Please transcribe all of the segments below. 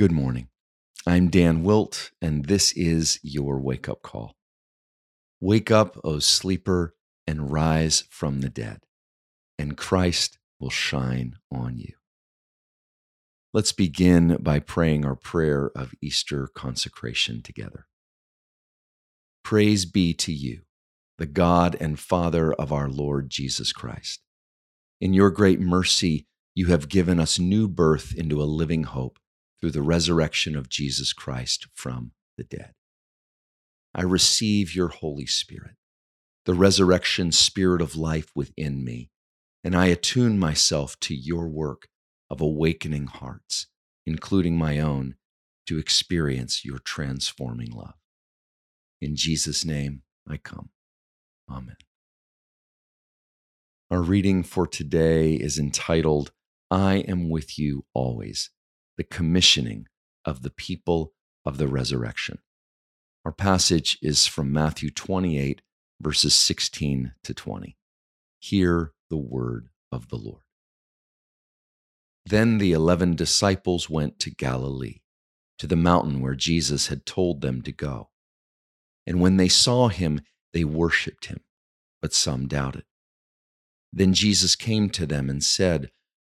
Good morning. I'm Dan Wilt, and this is your wake up call. Wake up, O sleeper, and rise from the dead, and Christ will shine on you. Let's begin by praying our prayer of Easter consecration together. Praise be to you, the God and Father of our Lord Jesus Christ. In your great mercy, you have given us new birth into a living hope through the resurrection of Jesus Christ from the dead. I receive your Holy Spirit, the resurrection spirit of life within me, and I attune myself to your work of awakening hearts, including my own, to experience your transforming love. In Jesus' name I come. Amen. Our reading for today is entitled, I am with you always the commissioning of the people of the resurrection. Our passage is from Matthew 28, verses 16 to 20. Hear the word of the Lord. Then the eleven disciples went to Galilee, to the mountain where Jesus had told them to go. And when they saw him, they worshipped him, but some doubted. Then Jesus came to them and said,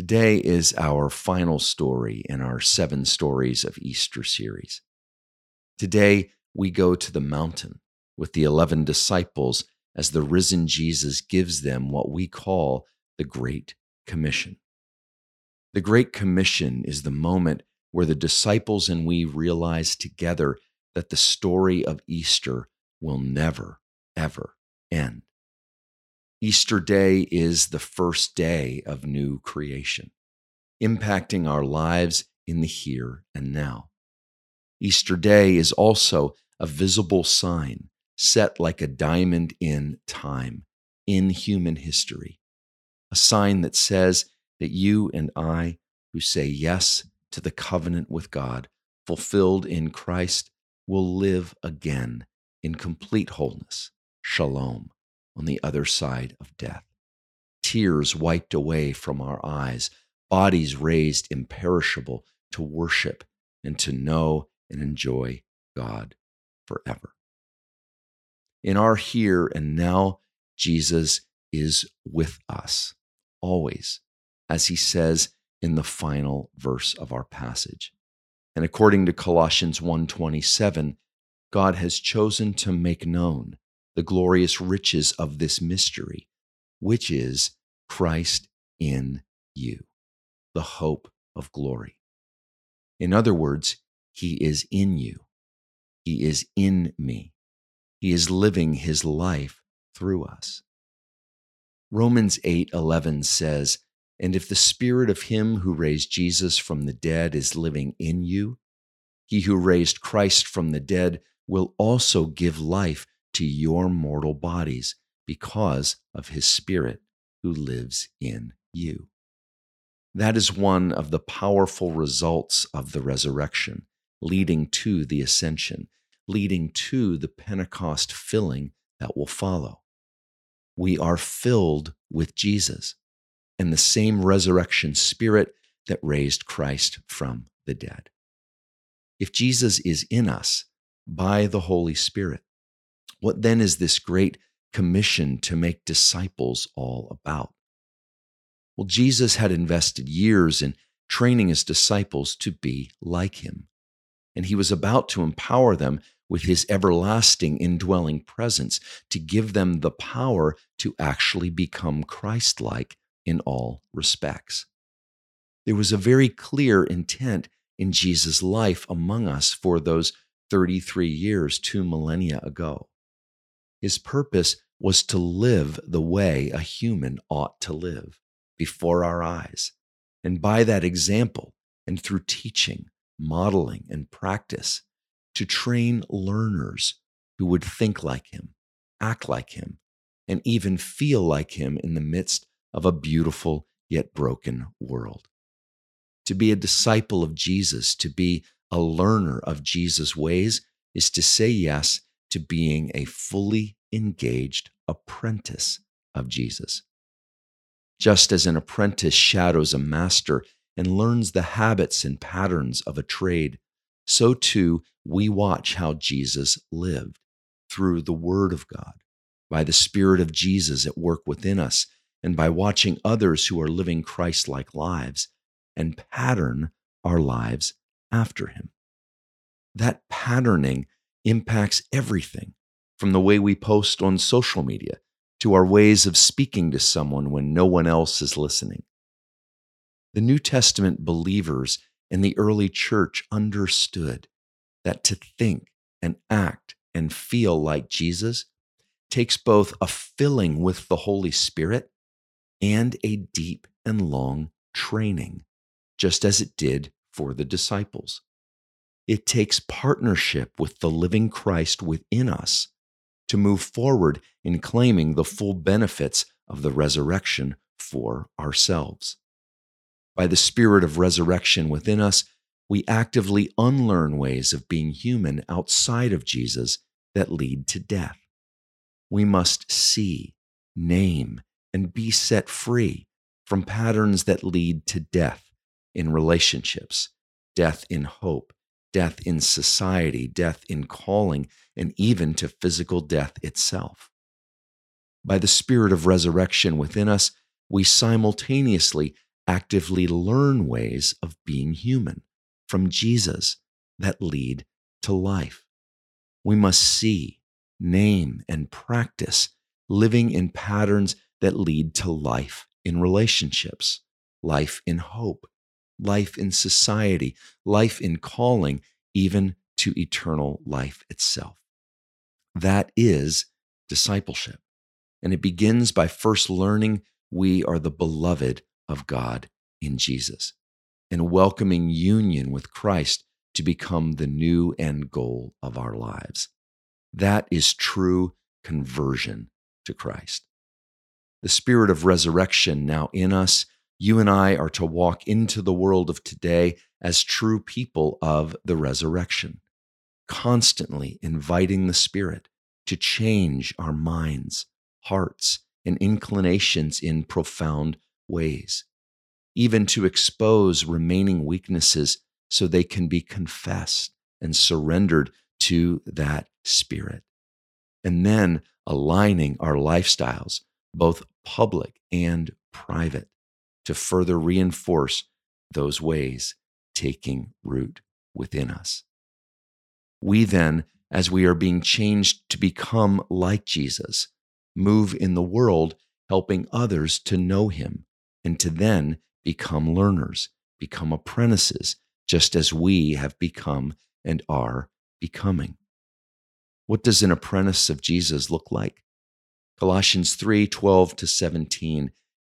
Today is our final story in our Seven Stories of Easter series. Today, we go to the mountain with the 11 disciples as the risen Jesus gives them what we call the Great Commission. The Great Commission is the moment where the disciples and we realize together that the story of Easter will never, ever end. Easter Day is the first day of new creation, impacting our lives in the here and now. Easter Day is also a visible sign set like a diamond in time, in human history, a sign that says that you and I, who say yes to the covenant with God, fulfilled in Christ, will live again in complete wholeness, shalom on the other side of death. Tears wiped away from our eyes, bodies raised imperishable to worship and to know and enjoy God forever. In our here and now, Jesus is with us always, as he says in the final verse of our passage. And according to Colossians 1:27, God has chosen to make known the glorious riches of this mystery, which is Christ in you, the hope of glory. In other words, He is in you, He is in me, He is living His life through us. Romans 8:11 says, "And if the spirit of him who raised Jesus from the dead is living in you, he who raised Christ from the dead will also give life to your mortal bodies because of his Spirit who lives in you. That is one of the powerful results of the resurrection, leading to the ascension, leading to the Pentecost filling that will follow. We are filled with Jesus and the same resurrection spirit that raised Christ from the dead. If Jesus is in us by the Holy Spirit, what then is this great commission to make disciples all about? Well, Jesus had invested years in training his disciples to be like him, and he was about to empower them with his everlasting indwelling presence to give them the power to actually become Christ like in all respects. There was a very clear intent in Jesus' life among us for those 33 years, two millennia ago. His purpose was to live the way a human ought to live before our eyes. And by that example, and through teaching, modeling, and practice, to train learners who would think like him, act like him, and even feel like him in the midst of a beautiful yet broken world. To be a disciple of Jesus, to be a learner of Jesus' ways, is to say yes to being a fully engaged apprentice of Jesus. Just as an apprentice shadows a master and learns the habits and patterns of a trade, so too we watch how Jesus lived through the Word of God, by the Spirit of Jesus at work within us, and by watching others who are living Christ like lives and pattern our lives after Him. That patterning impacts everything from the way we post on social media to our ways of speaking to someone when no one else is listening. The New Testament believers in the early church understood that to think and act and feel like Jesus takes both a filling with the Holy Spirit and a deep and long training, just as it did for the disciples. It takes partnership with the living Christ within us to move forward in claiming the full benefits of the resurrection for ourselves. By the Spirit of resurrection within us, we actively unlearn ways of being human outside of Jesus that lead to death. We must see, name, and be set free from patterns that lead to death in relationships, death in hope, death in society, death in calling, and even to physical death itself. By the Spirit of resurrection within us, we simultaneously actively learn ways of being human from Jesus that lead to life. We must see, name, and practice living in patterns that lead to life in relationships, life in hope, life in society, life in calling, even to eternal life itself. That is discipleship. And it begins by first learning we are the beloved of God in Jesus and welcoming union with Christ to become the new end goal of our lives. That is true conversion to Christ. The spirit of resurrection now in us, you and I are to walk into the world of today as true people of the resurrection, constantly inviting the Spirit to change our minds, hearts, and inclinations in profound ways, even to expose remaining weaknesses so they can be confessed and surrendered to that Spirit. And then aligning our lifestyles, both public and private, to further reinforce those ways taking root within us. We then, as we are being changed to become like Jesus, move in the world helping others to know him and to then become learners, become apprentices, just as we have become and are becoming. What does an apprentice of Jesus look like? Colossians 3 12 to 17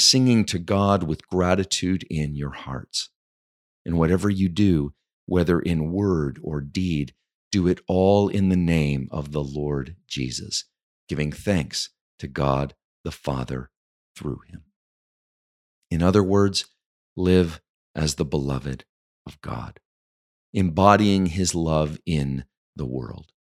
singing to God with gratitude in your hearts. And whatever you do, whether in word or deed, do it all in the name of the Lord Jesus, giving thanks to God the Father through him. In other words, live as the beloved of God, embodying his love in the world.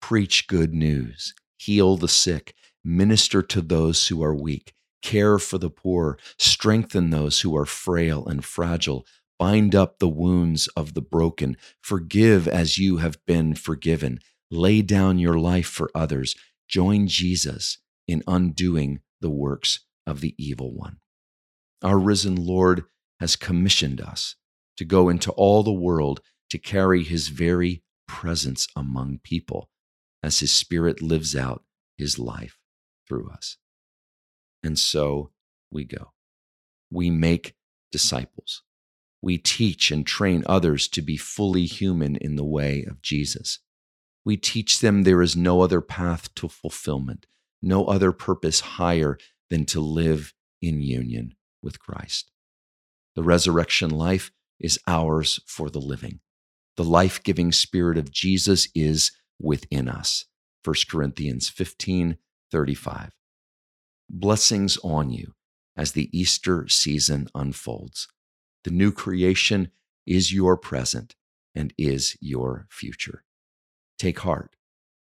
Preach good news, heal the sick, minister to those who are weak, care for the poor, strengthen those who are frail and fragile, bind up the wounds of the broken, forgive as you have been forgiven, lay down your life for others, join Jesus in undoing the works of the evil one. Our risen Lord has commissioned us to go into all the world to carry his very presence among people as his spirit lives out his life through us. And so we go. We make mm. disciples. We teach and train others to be fully human in the way of Jesus. We teach them there is no other path to fulfillment, no other purpose higher than to live in union with Christ. The resurrection life is ours for the living. The life giving spirit of Jesus is within us. 1 Corinthians 15 35. Blessings on you as the Easter season unfolds. The new creation is your present and is your future. Take heart.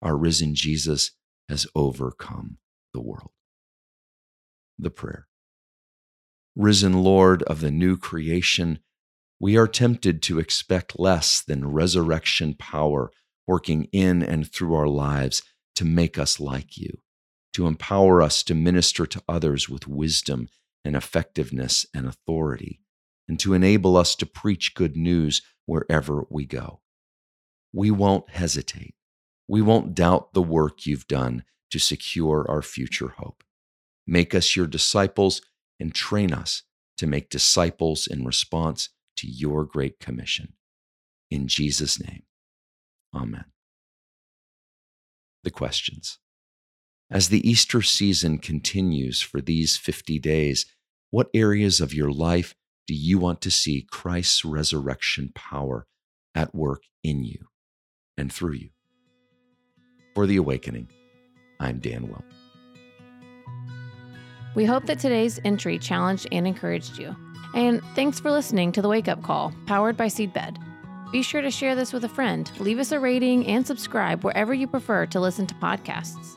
Our risen Jesus has overcome the world. The prayer. Risen Lord of the new creation, we are tempted to expect less than resurrection power working in and through our lives to make us like you to empower us to minister to others with wisdom and effectiveness and authority, and to enable us to preach good news wherever we go. We won't hesitate. We won't doubt the work you've done to secure our future hope. Make us your disciples and train us to make disciples in response to your great commission. In Jesus' name, amen. The questions. As the Easter season continues for these 50 days, what areas of your life do you want to see Christ's resurrection power at work in you and through you? For The Awakening, I'm Dan Wilt. We hope that today's entry challenged and encouraged you. And thanks for listening to the Wake Up Call, powered by Seedbed. Be sure to share this with a friend, leave us a rating, and subscribe wherever you prefer to listen to podcasts.